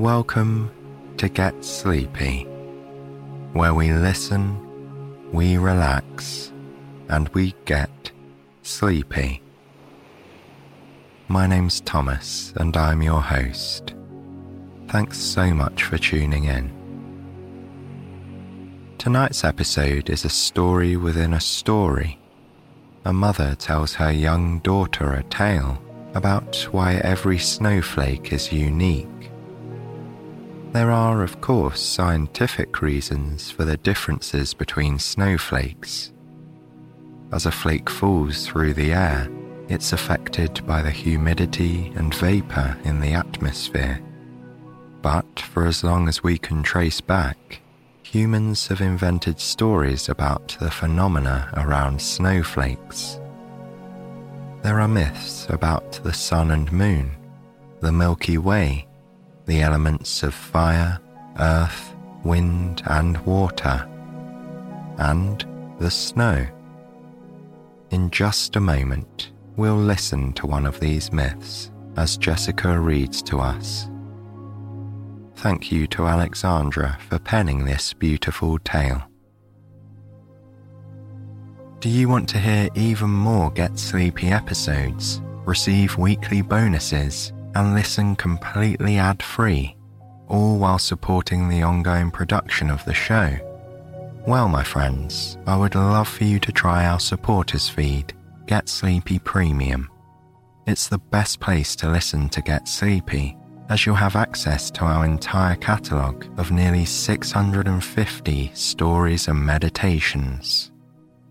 Welcome to Get Sleepy, where we listen, we relax, and we get sleepy. My name's Thomas, and I'm your host. Thanks so much for tuning in. Tonight's episode is a story within a story. A mother tells her young daughter a tale about why every snowflake is unique. There are, of course, scientific reasons for the differences between snowflakes. As a flake falls through the air, it's affected by the humidity and vapor in the atmosphere. But for as long as we can trace back, humans have invented stories about the phenomena around snowflakes. There are myths about the sun and moon, the Milky Way, the elements of fire, earth, wind, and water, and the snow. In just a moment, we'll listen to one of these myths as Jessika reads to us. Thank you to Alexandra for penning this beautiful tale. Do you want to hear even more Get Sleepy episodes, receive weekly bonuses, and listen completely ad free, all while supporting the ongoing production of the show? Well, my friends, I would love for you to try our supporters feed, Get Sleepy Premium. It's the best place to listen to Get Sleepy, as you'll have access to our entire catalogue of nearly 650 stories and meditations.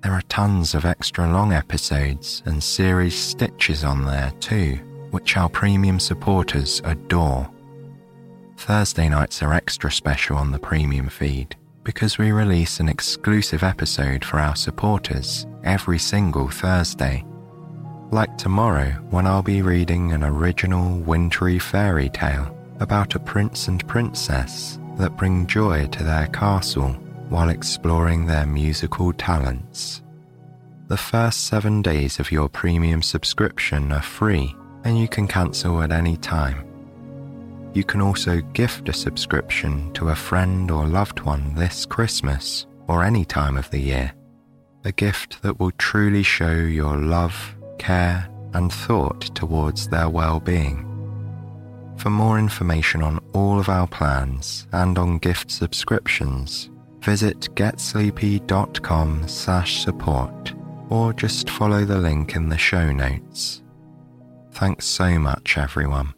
There are tons of extra long episodes and series stitches on there too, which our premium supporters adore. Thursday nights are extra special on the premium feed because we release an exclusive episode for our supporters every single Thursday. Like tomorrow, when I'll be reading an original wintry fairy tale about a prince and princess that bring joy to their castle while exploring their musical talents. The first seven days of your premium subscription are free and you can cancel at any time. You can also gift a subscription to a friend or loved one this Christmas or any time of the year. A gift that will truly show your love, care, and thought towards their well being. For more information on all of our plans and on gift subscriptions, visit getsleepy.com slash support or just follow the link in the show notes. Thanks so much, everyone.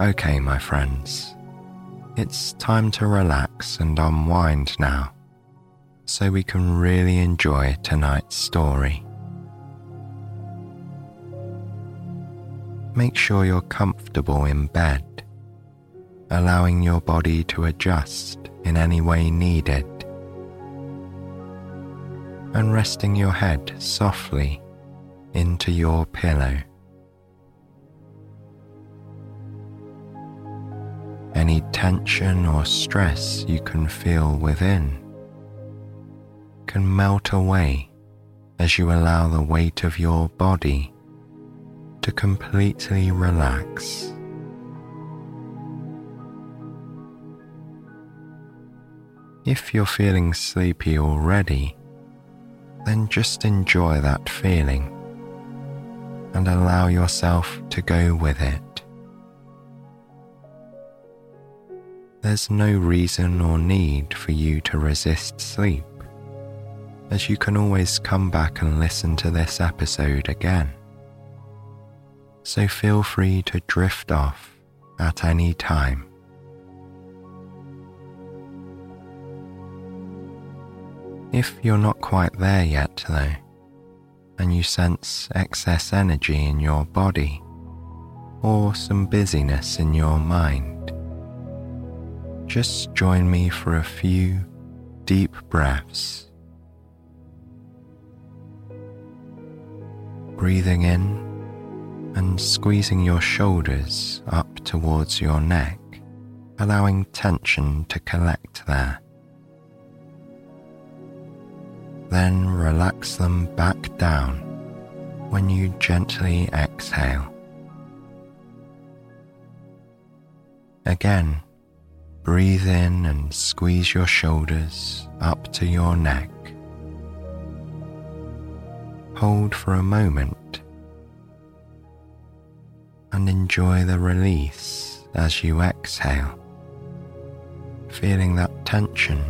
Okay, my friends, it's time to relax and unwind now so we can really enjoy tonight's story. Make sure you're comfortable in bed, allowing your body to adjust in any way needed, and resting your head softly into your pillow. Any tension or stress you can feel within can melt away as you allow the weight of your body to completely relax. If you're feeling sleepy already, then just enjoy that feeling and allow yourself to go with it. There's no reason or need for you to resist sleep, as you can always come back and listen to this episode again. So feel free to drift off at any time. If you're not quite there yet, though, and you sense excess energy in your body or some busyness in your mind, just join me for a few deep breaths. Breathing in and squeezing your shoulders up towards your neck, allowing tension to collect there. Then relax them back down when you gently exhale. Again, breathe in and squeeze your shoulders up to your neck. Hold for a moment and enjoy the release as you exhale, feeling that tension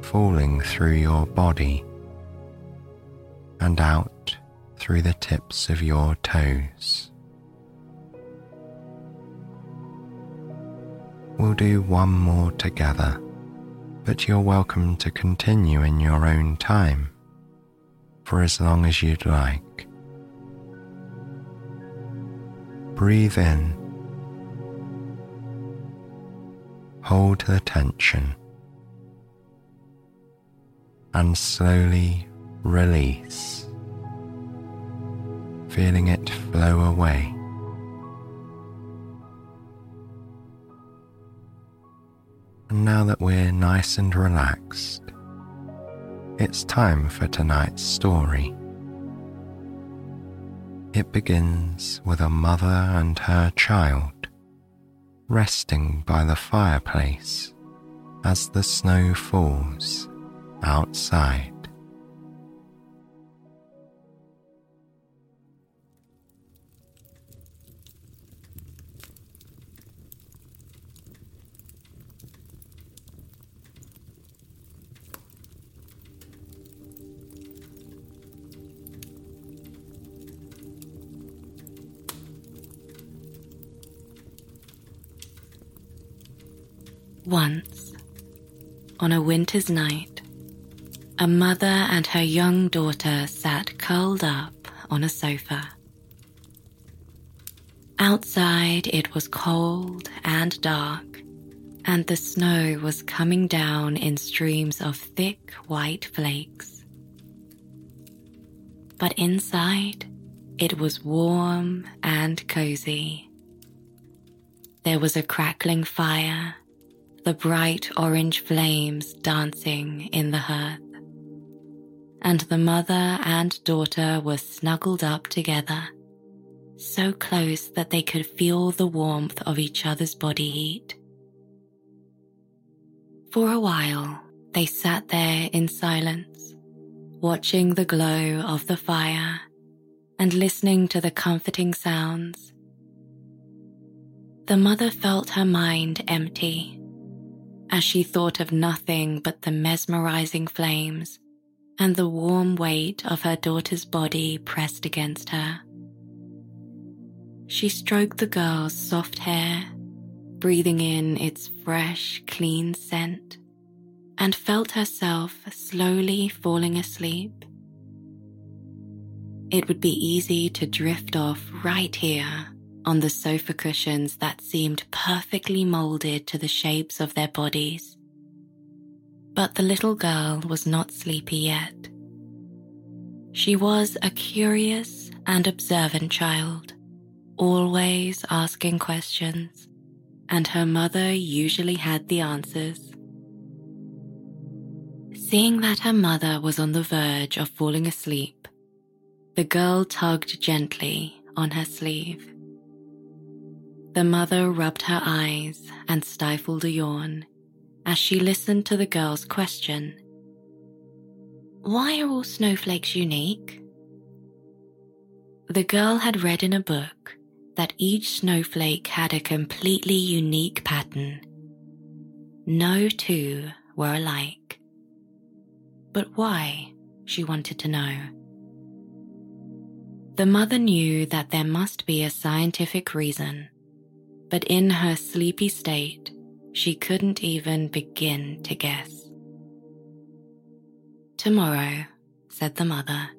falling through your body and out through the tips of your toes. We'll do one more together, but you're welcome to continue in your own time for as long as you'd like. Breathe in. Hold the tension and slowly release, feeling it flow away. And now that we're nice and relaxed, it's time for tonight's story. It begins with a mother and her child resting by the fireplace as the snow falls outside. Once, on a winter's night, a mother and her young daughter sat curled up on a sofa. Outside it was cold and dark, and the snow was coming down in streams of thick white flakes. But inside, it was warm and cozy. There was a crackling fire the bright orange flames dancing in the hearth. And the mother and daughter were snuggled up together, so close that they could feel the warmth of each other's body heat. For a while, they sat there in silence, watching the glow of the fire and listening to the comforting sounds. The mother felt her mind empty as she thought of nothing but the mesmerizing flames and the warm weight of her daughter's body pressed against her. She stroked the girl's soft hair, breathing in its fresh, clean scent, and felt herself slowly falling asleep. It would be easy to drift off right here on the sofa cushions that seemed perfectly molded to the shapes of their bodies. But the little girl was not sleepy yet. She was a curious and observant child, always asking questions, and her mother usually had the answers. Seeing that her mother was on the verge of falling asleep, the girl tugged gently on her sleeve. The mother rubbed her eyes and stifled a yawn as she listened to the girl's question. Why are all snowflakes unique? The girl had read in a book that each snowflake had a completely unique pattern. no two were alike. But why? She wanted to know. The mother knew that there must be a scientific reason, but in her sleepy state, she couldn't even begin to guess. Tomorrow, said the mother,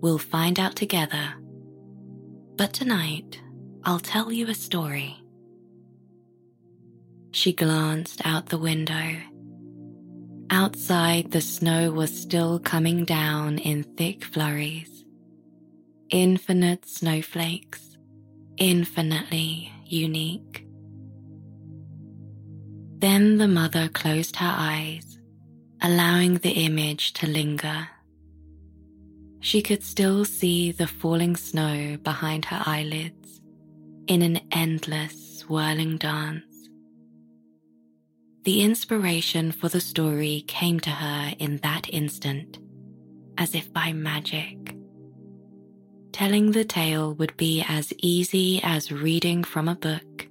we'll find out together. But tonight, I'll tell you a story. She glanced out the window. Outside, the snow was still coming down in thick flurries. Infinite snowflakes, infinitely unique. Then the mother closed her eyes, allowing the image to linger. She could still see the falling snow behind her eyelids in an endless swirling dance. The inspiration for the story came to her in that instant, as if by magic. Telling the tale would be as easy as reading from a book.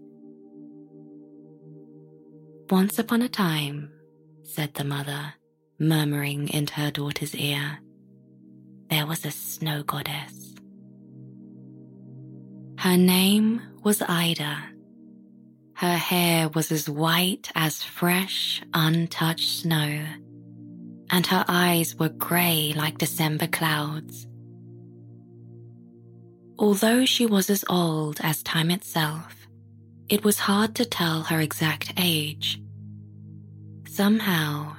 Once upon a time, said the mother, murmuring into her daughter's ear, there was a snow goddess. Her name was Ida her hair was as white as fresh, untouched snow, and her eyes were grey like December clouds. Although she was as old as time itself, it was hard to tell her exact age. Somehow,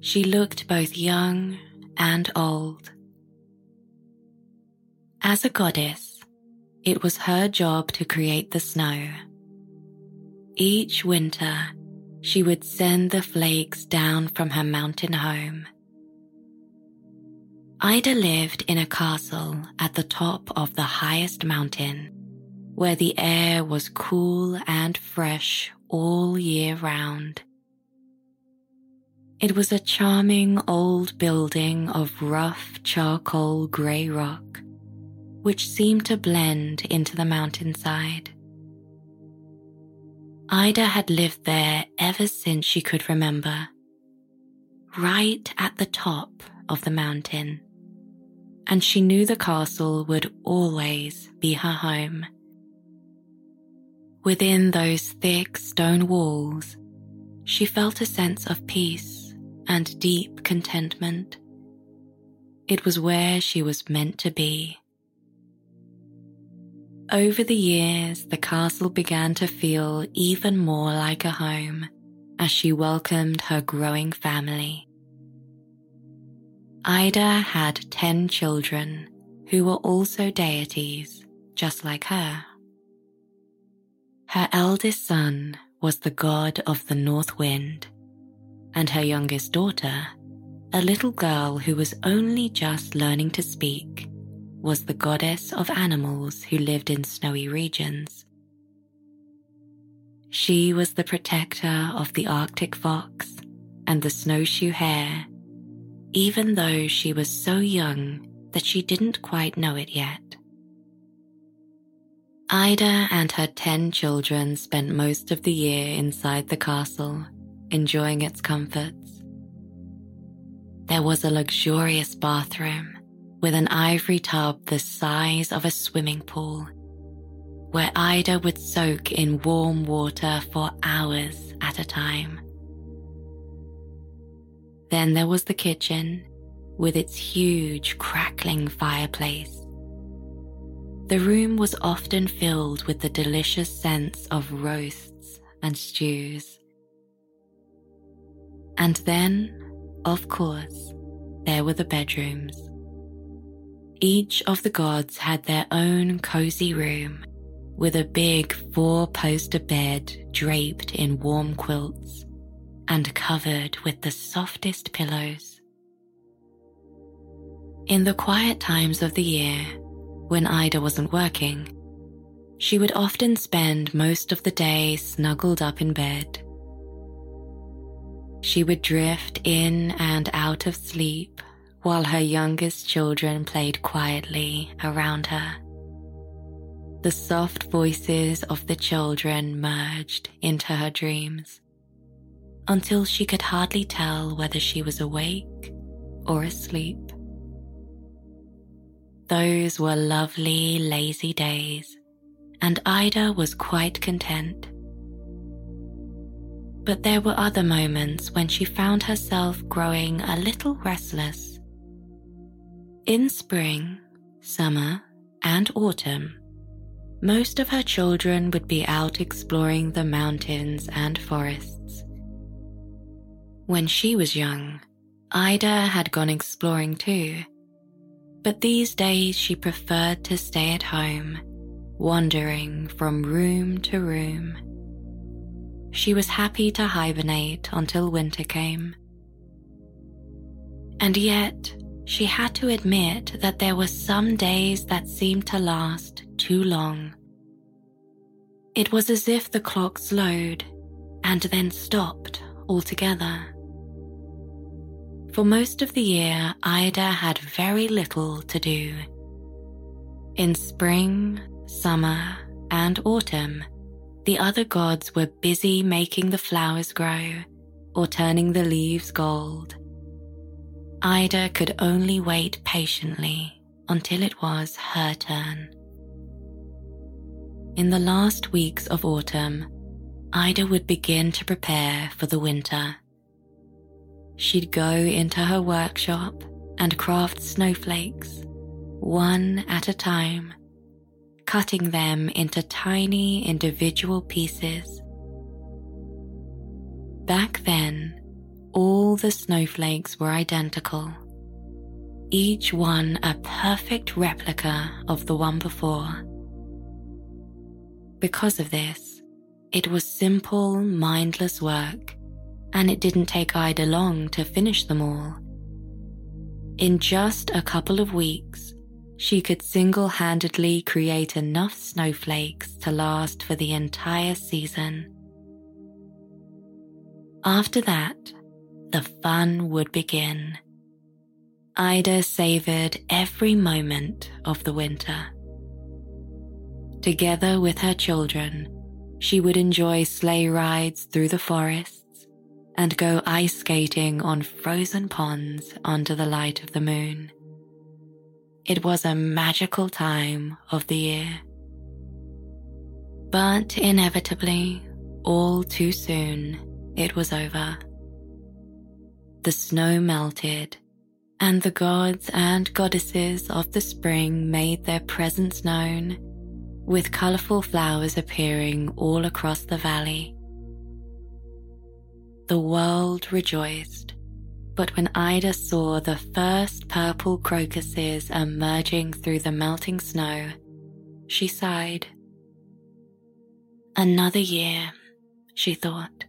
she looked both young and old. As a goddess, it was her job to create the snow each winter, she would send the flakes down from her mountain home. Ida lived in a castle at the top of the highest mountain, where the air was cool and fresh all year round. It was a charming old building of rough charcoal grey rock, which seemed to blend into the mountainside. Ida had lived there ever since she could remember, right at the top of the mountain, and she knew the castle would always be her home. Within those thick stone walls, she felt a sense of peace and deep contentment. It was where she was meant to be. Over the years, the castle began to feel even more like a home as she welcomed her growing family. Ida had 10 children who were also deities, just like her. Her eldest son was the god of the north wind, and her youngest daughter, a little girl who was only just learning to speak, was the goddess of animals who lived in snowy regions. She was the protector of the Arctic fox and the snowshoe hare, even though she was so young that she didn't quite know it yet. Ida and her ten children spent most of the year inside the castle, enjoying its comforts. There was a luxurious bathroom with an ivory tub the size of a swimming pool, where Ida would soak in warm water for hours at a time. Then there was the kitchen with its huge crackling fireplace. The room was often filled with the delicious scents of roasts and stews. And then, of course, there were the bedrooms each of the gods had their own cozy room with a big four poster bed draped in warm quilts and covered with the softest pillows. In the quiet times of the year, when Ida wasn't working, she would often spend most of the day snuggled up in bed. She would drift in and out of sleep while her youngest children played quietly around her. The soft voices of the children merged into her dreams. until she could hardly tell whether she was awake or asleep. Those were lovely, lazy days, and Ida was quite content. But there were other moments when she found herself growing a little restless. In spring, summer, and autumn, most of her children would be out exploring the mountains and forests. When she was young, Ida had gone exploring too, but these days she preferred to stay at home, wandering from room to room. She was happy to hibernate until winter came. And yet, she had to admit that there were some days that seemed to last too long. It was as if the clock slowed and then stopped altogether. For most of the year, Ida had very little to do. In spring, summer, and autumn, the other gods were busy making the flowers grow or turning the leaves gold. Ida could only wait patiently until it was her turn. In the last weeks of autumn, Ida would begin to prepare for the winter. She'd go into her workshop and craft snowflakes, one at a time, cutting them into tiny individual pieces. Back then, all the snowflakes were identical, each one a perfect replica of the one before. Because of this, it was simple, mindless work, and it didn't take Ida long to finish them all. In just a couple of weeks, she could single handedly create enough snowflakes to last for the entire season. After that, the fun would begin. Ida savored every moment of the winter. Together with her children, she would enjoy sleigh rides through the forests and go ice skating on frozen ponds under the light of the moon. It was a magical time of the year. But inevitably, all too soon, it was over the snow melted, and the gods and goddesses of the spring made their presence known, with colourful flowers appearing all across the valley. The world rejoiced, but when Ida saw the first purple crocuses emerging through the melting snow, she sighed. Another year, she thought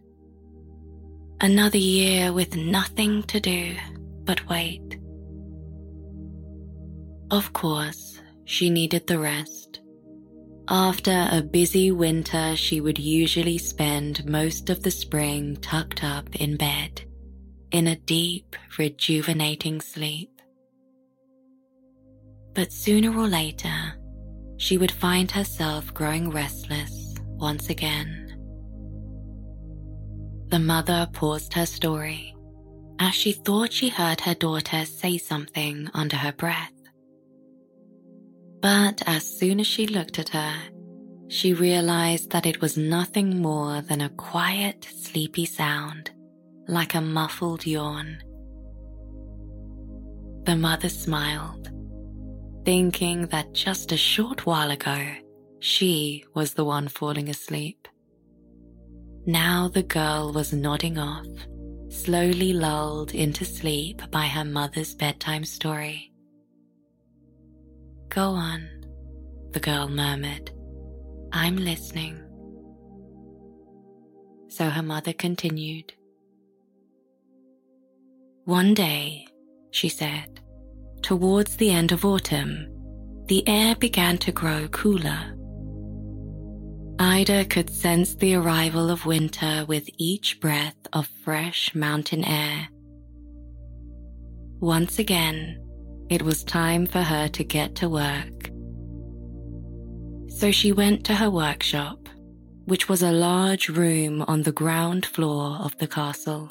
Another year with nothing to do but wait. Of course, she needed the rest. After a busy winter, she would usually spend most of the spring tucked up in bed, in a deep, rejuvenating sleep. But sooner or later, she would find herself growing restless once again. The mother paused her story as she thought she heard her daughter say something under her breath. But as soon as she looked at her, she realized that it was nothing more than a quiet, sleepy sound, like a muffled yawn. The mother smiled, thinking that just a short while ago, she was the one falling asleep. Now the girl was nodding off, slowly lulled into sleep by her mother's bedtime story. Go on, the girl murmured. I'm listening. So her mother continued. One day, she said, towards the end of autumn, the air began to grow cooler Ida could sense the arrival of winter with each breath of fresh mountain air. Once again, it was time for her to get to work. So she went to her workshop, which was a large room on the ground floor of the castle.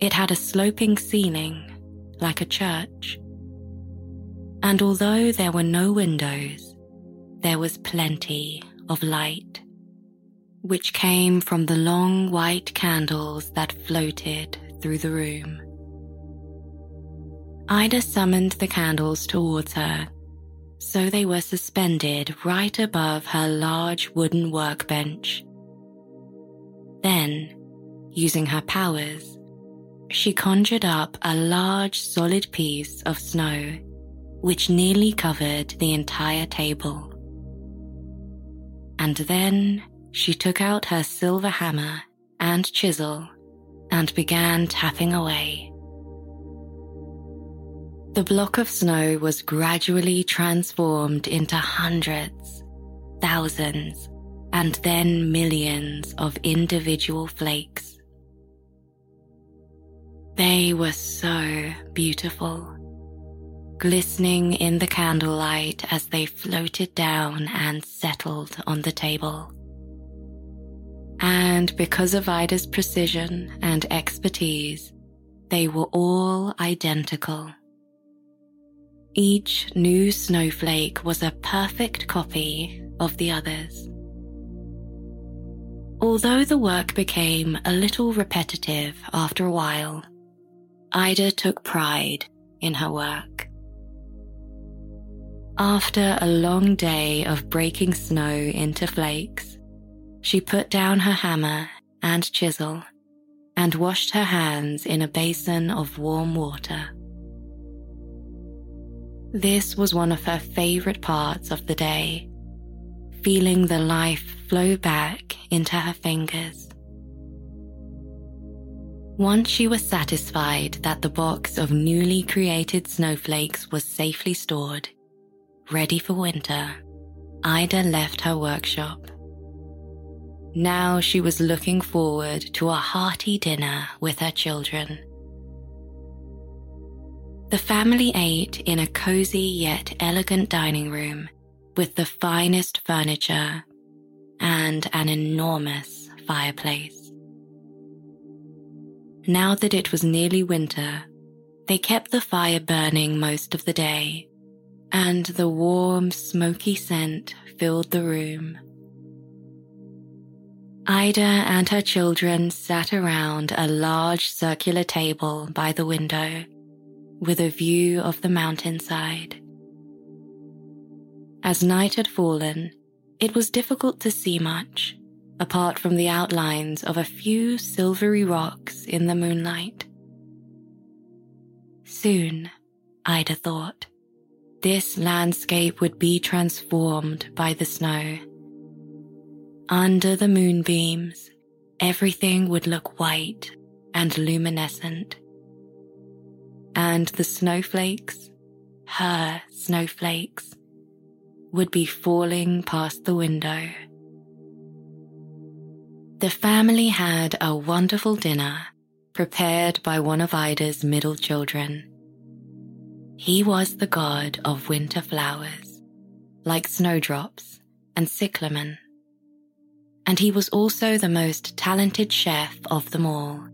It had a sloping ceiling, like a church. And although there were no windows, there was plenty of light, which came from the long white candles that floated through the room. Ida summoned the candles towards her, so they were suspended right above her large wooden workbench. Then, using her powers, she conjured up a large solid piece of snow, which nearly covered the entire table. And then she took out her silver hammer and chisel and began tapping away. The block of snow was gradually transformed into hundreds, thousands, and then millions of individual flakes. They were so beautiful, glistening in the candlelight as they floated down and settled on the table. And because of Ida's precision and expertise, they were all identical. Each new snowflake was a perfect copy of the others. Although the work became a little repetitive after a while, Ida took pride in her work. After a long day of breaking snow into flakes, she put down her hammer and chisel and washed her hands in a basin of warm water. This was one of her favorite parts of the day, feeling the life flow back into her fingers. Once she was satisfied that the box of newly created snowflakes was safely stored, ready for winter, Ida left her workshop. Now she was looking forward to a hearty dinner with her children. The family ate in a cozy yet elegant dining room with the finest furniture and an enormous fireplace. Now that it was nearly winter, they kept the fire burning most of the day, and the warm, smoky scent filled the room. Ida and her children sat around a large circular table by the window with a view of the mountainside. As night had fallen, it was difficult to see much, apart from the outlines of a few silvery rocks in the moonlight. Soon, Ida thought, this landscape would be transformed by the snow. Under the moonbeams, everything would look white and luminescent. And the snowflakes, her snowflakes, would be falling past the window. The family had a wonderful dinner prepared by one of Ida's middle children. He was the god of winter flowers, like snowdrops and cyclamen and he was also the most talented chef of them all,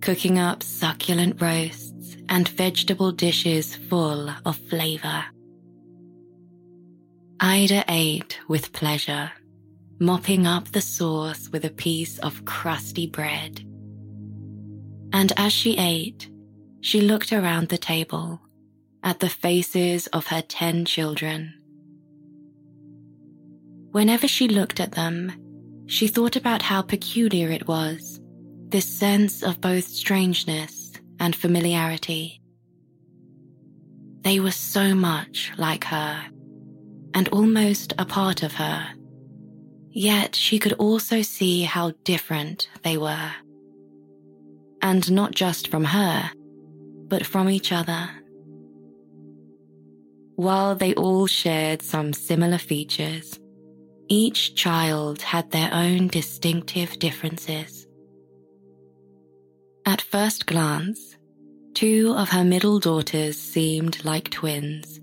cooking up succulent roasts and vegetable dishes full of flavor. Ida ate with pleasure, mopping up the sauce with a piece of crusty bread. And as she ate, she looked around the table at the faces of her ten children. Whenever she looked at them, she thought about how peculiar it was, this sense of both strangeness and familiarity. They were so much like her, and almost a part of her. Yet she could also see how different they were. And not just from her, but from each other. While they all shared some similar features, each child had their own distinctive differences. At first glance, two of her middle daughters seemed like twins.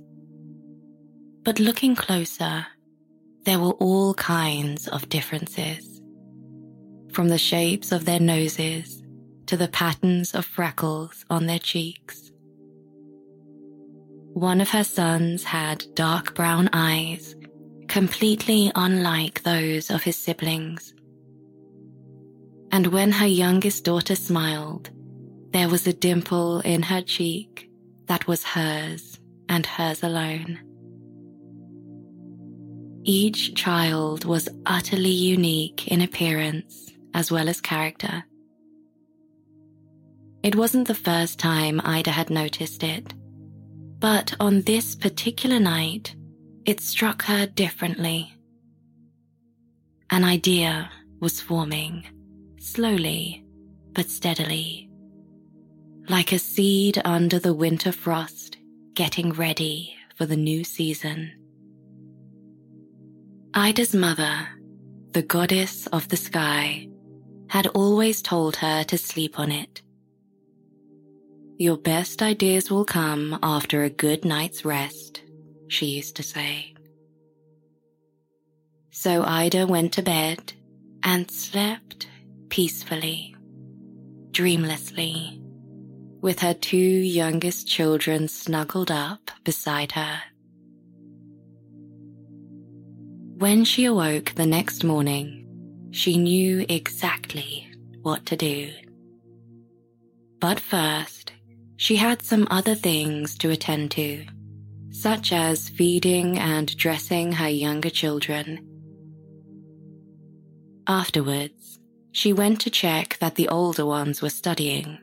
But looking closer, there were all kinds of differences. From the shapes of their noses to the patterns of freckles on their cheeks. One of her sons had dark brown eyes, completely unlike those of his siblings. And when her youngest daughter smiled, there was a dimple in her cheek that was hers and hers alone. Each child was utterly unique in appearance as well as character. It wasn't the first time Ida had noticed it, but on this particular night, it struck her differently. An idea was forming, slowly but steadily, like a seed under the winter frost getting ready for the new season. Ida's mother, the goddess of the sky, had always told her to sleep on it. Your best ideas will come after a good night's rest, she used to say. So Ida went to bed and slept peacefully, dreamlessly, with her two youngest children snuggled up beside her. When she awoke the next morning, she knew exactly what to do. But first, she had some other things to attend to, such as feeding and dressing her younger children. Afterwards, she went to check that the older ones were studying.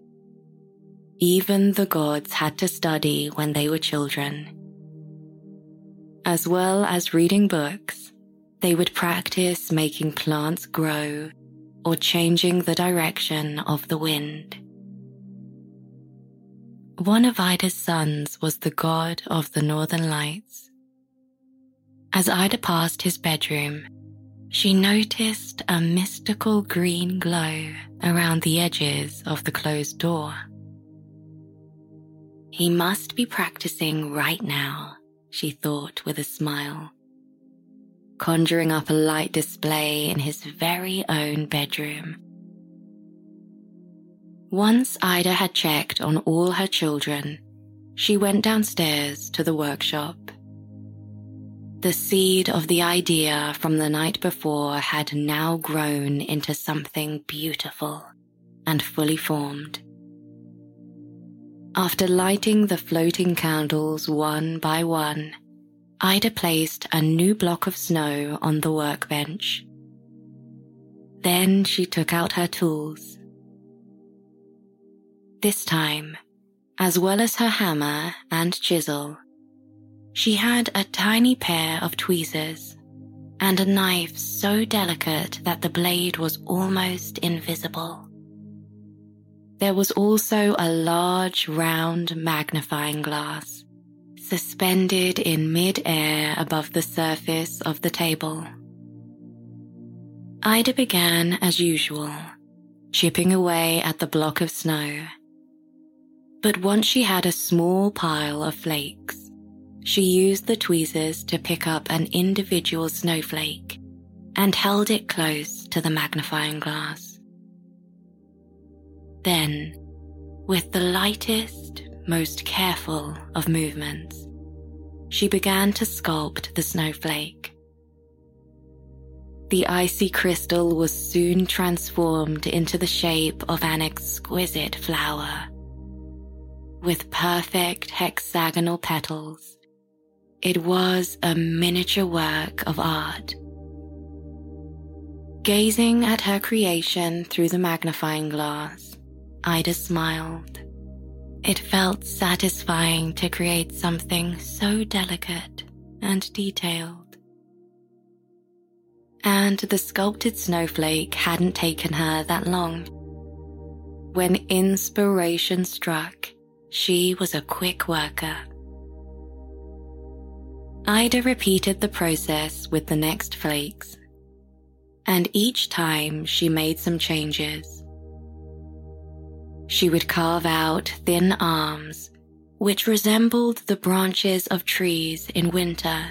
Even the gods had to study when they were children. As well as reading books, they would practice making plants grow or changing the direction of the wind. One of Ida's sons was the god of the northern lights. As Ida passed his bedroom, she noticed a mystical green glow around the edges of the closed door. He must be practicing right now, she thought with a smile conjuring up a light display in his very own bedroom. Once Ida had checked on all her children, she went downstairs to the workshop. The seed of the idea from the night before had now grown into something beautiful and fully formed. After lighting the floating candles one by one, Ida placed a new block of snow on the workbench. Then she took out her tools. This time, as well as her hammer and chisel, she had a tiny pair of tweezers and a knife so delicate that the blade was almost invisible. There was also a large round magnifying glass suspended in mid-air above the surface of the table. Ida began as usual, chipping away at the block of snow. But once she had a small pile of flakes, she used the tweezers to pick up an individual snowflake and held it close to the magnifying glass. Then, with the lightest, most careful of movements, she began to sculpt the snowflake. The icy crystal was soon transformed into the shape of an exquisite flower. With perfect hexagonal petals, it was a miniature work of art. Gazing at her creation through the magnifying glass, Ida smiled. It felt satisfying to create something so delicate and detailed. And the sculpted snowflake hadn't taken her that long. When inspiration struck, she was a quick worker. Ida repeated the process with the next flakes, and each time she made some changes. She would carve out thin arms, which resembled the branches of trees in winter.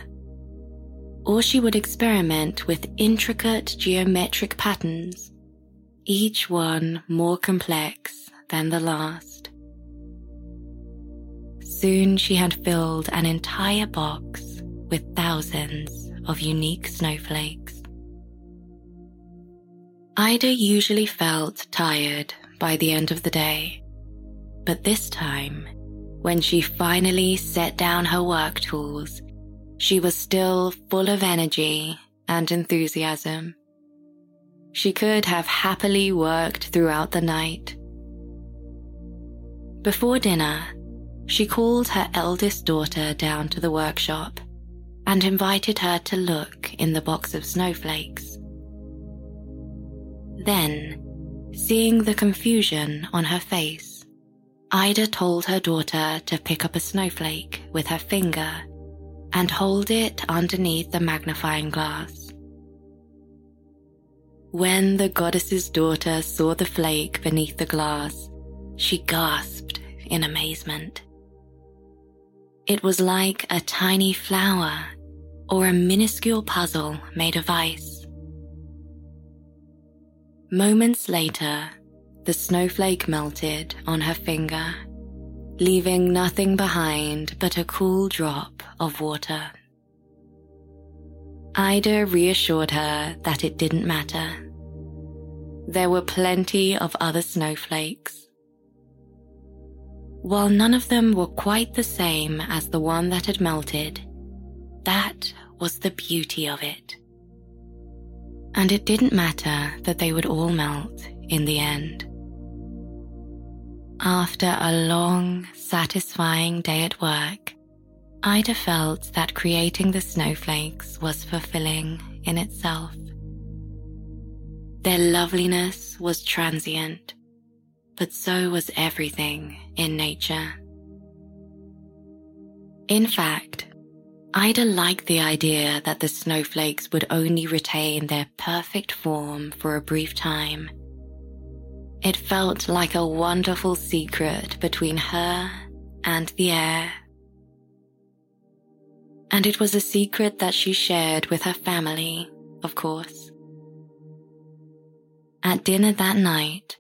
or she would experiment with intricate geometric patterns, each one more complex than the last. Soon she had filled an entire box with thousands of unique snowflakes. Ida usually felt tired by the end of the day, but this time, when she finally set down her work tools, she was still full of energy and enthusiasm. She could have happily worked throughout the night. Before dinner, she called her eldest daughter down to the workshop and invited her to look in the box of snowflakes. Then, seeing the confusion on her face, Ida told her daughter to pick up a snowflake with her finger and hold it underneath the magnifying glass. When the goddess's daughter saw the flake beneath the glass, she gasped in amazement. It was like a tiny flower or a minuscule puzzle made of ice. Moments later, the snowflake melted on her finger, leaving nothing behind but a cool drop of water. Ida reassured her that it didn't matter. There were plenty of other snowflakes while none of them were quite the same as the one that had melted, that was the beauty of it. And it didn't matter that they would all melt in the end. After a long, satisfying day at work, Ida felt that creating the snowflakes was fulfilling in itself. Their loveliness was transient but so was everything in nature. In fact, Ida liked the idea that the snowflakes would only retain their perfect form for a brief time. It felt like a wonderful secret between her and the air. And it was a secret that she shared with her family, of course. At dinner that night,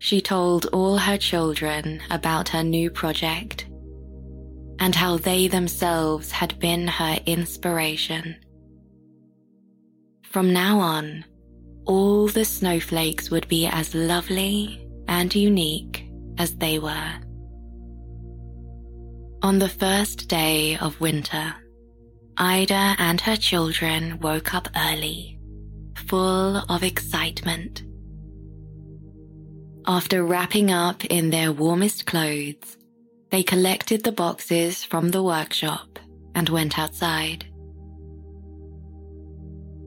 she told all her children about her new project and how they themselves had been her inspiration. From now on, all the snowflakes would be as lovely and unique as they were. On the first day of winter, Ida and her children woke up early, full of excitement after wrapping up in their warmest clothes, they collected the boxes from the workshop and went outside.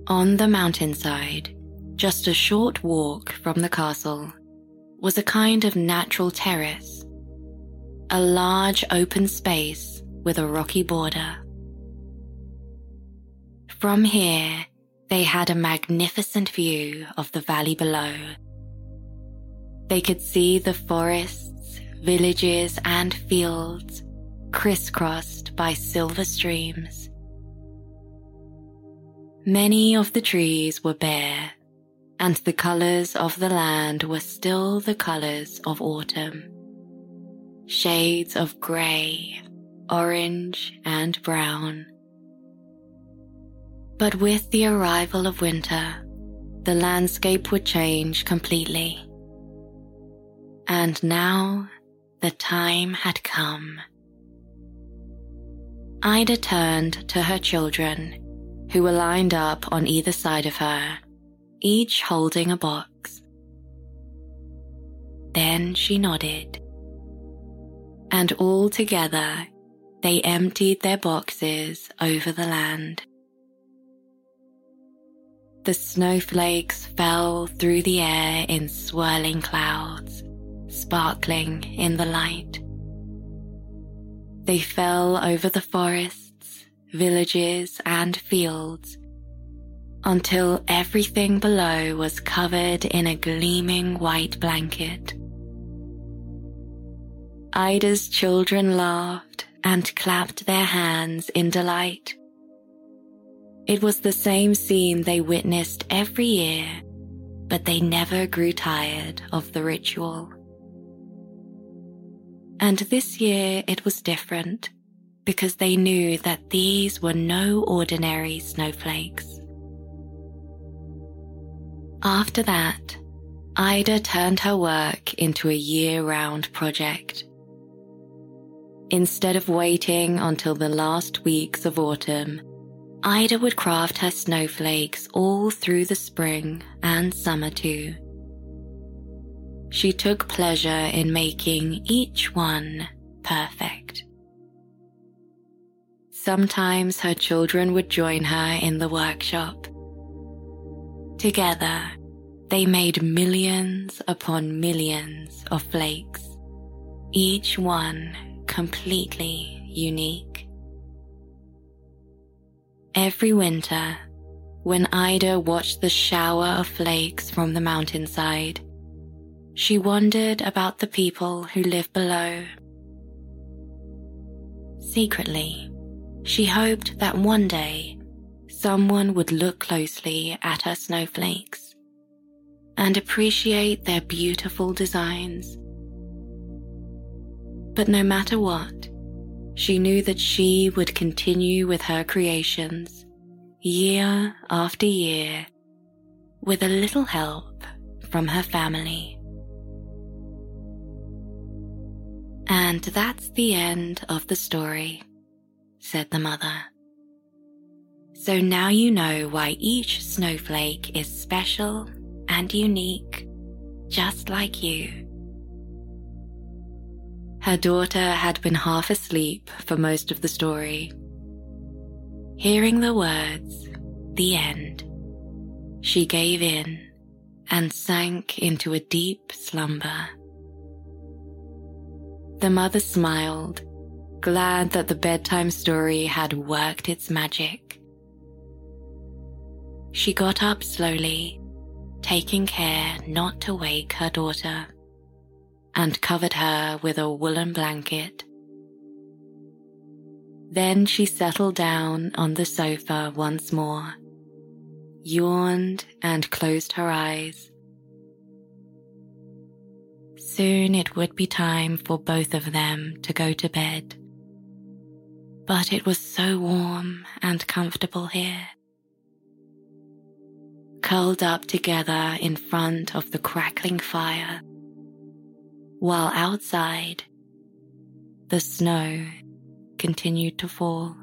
On the mountainside, just a short walk from the castle, was a kind of natural terrace, a large open space with a rocky border. From here, they had a magnificent view of the valley below they could see the forests, villages, and fields crisscrossed by silver streams. Many of the trees were bare, and the colors of the land were still the colors of autumn. Shades of gray, orange, and brown. But with the arrival of winter, the landscape would change completely. And now the time had come. Ida turned to her children, who were lined up on either side of her, each holding a box. Then she nodded. And all together, they emptied their boxes over the land. The snowflakes fell through the air in swirling clouds sparkling in the light. They fell over the forests, villages, and fields until everything below was covered in a gleaming white blanket. Ida's children laughed and clapped their hands in delight. It was the same scene they witnessed every year, but they never grew tired of the ritual. And this year it was different because they knew that these were no ordinary snowflakes. After that, Ida turned her work into a year round project. Instead of waiting until the last weeks of autumn, Ida would craft her snowflakes all through the spring and summer too. She took pleasure in making each one perfect. Sometimes her children would join her in the workshop. Together, they made millions upon millions of flakes, each one completely unique. Every winter, when Ida watched the shower of flakes from the mountainside, she wondered about the people who live below. Secretly, she hoped that one day someone would look closely at her snowflakes and appreciate their beautiful designs. But no matter what, she knew that she would continue with her creations year after year with a little help from her family. And that's the end of the story, said the mother. So now you know why each snowflake is special and unique, just like you. Her daughter had been half asleep for most of the story. Hearing the words, the end, she gave in and sank into a deep slumber. The mother smiled, glad that the bedtime story had worked its magic. She got up slowly, taking care not to wake her daughter and covered her with a woolen blanket. Then she settled down on the sofa once more, yawned and closed her eyes. Soon it would be time for both of them to go to bed. But it was so warm and comfortable here. Curled up together in front of the crackling fire, while outside the snow continued to fall.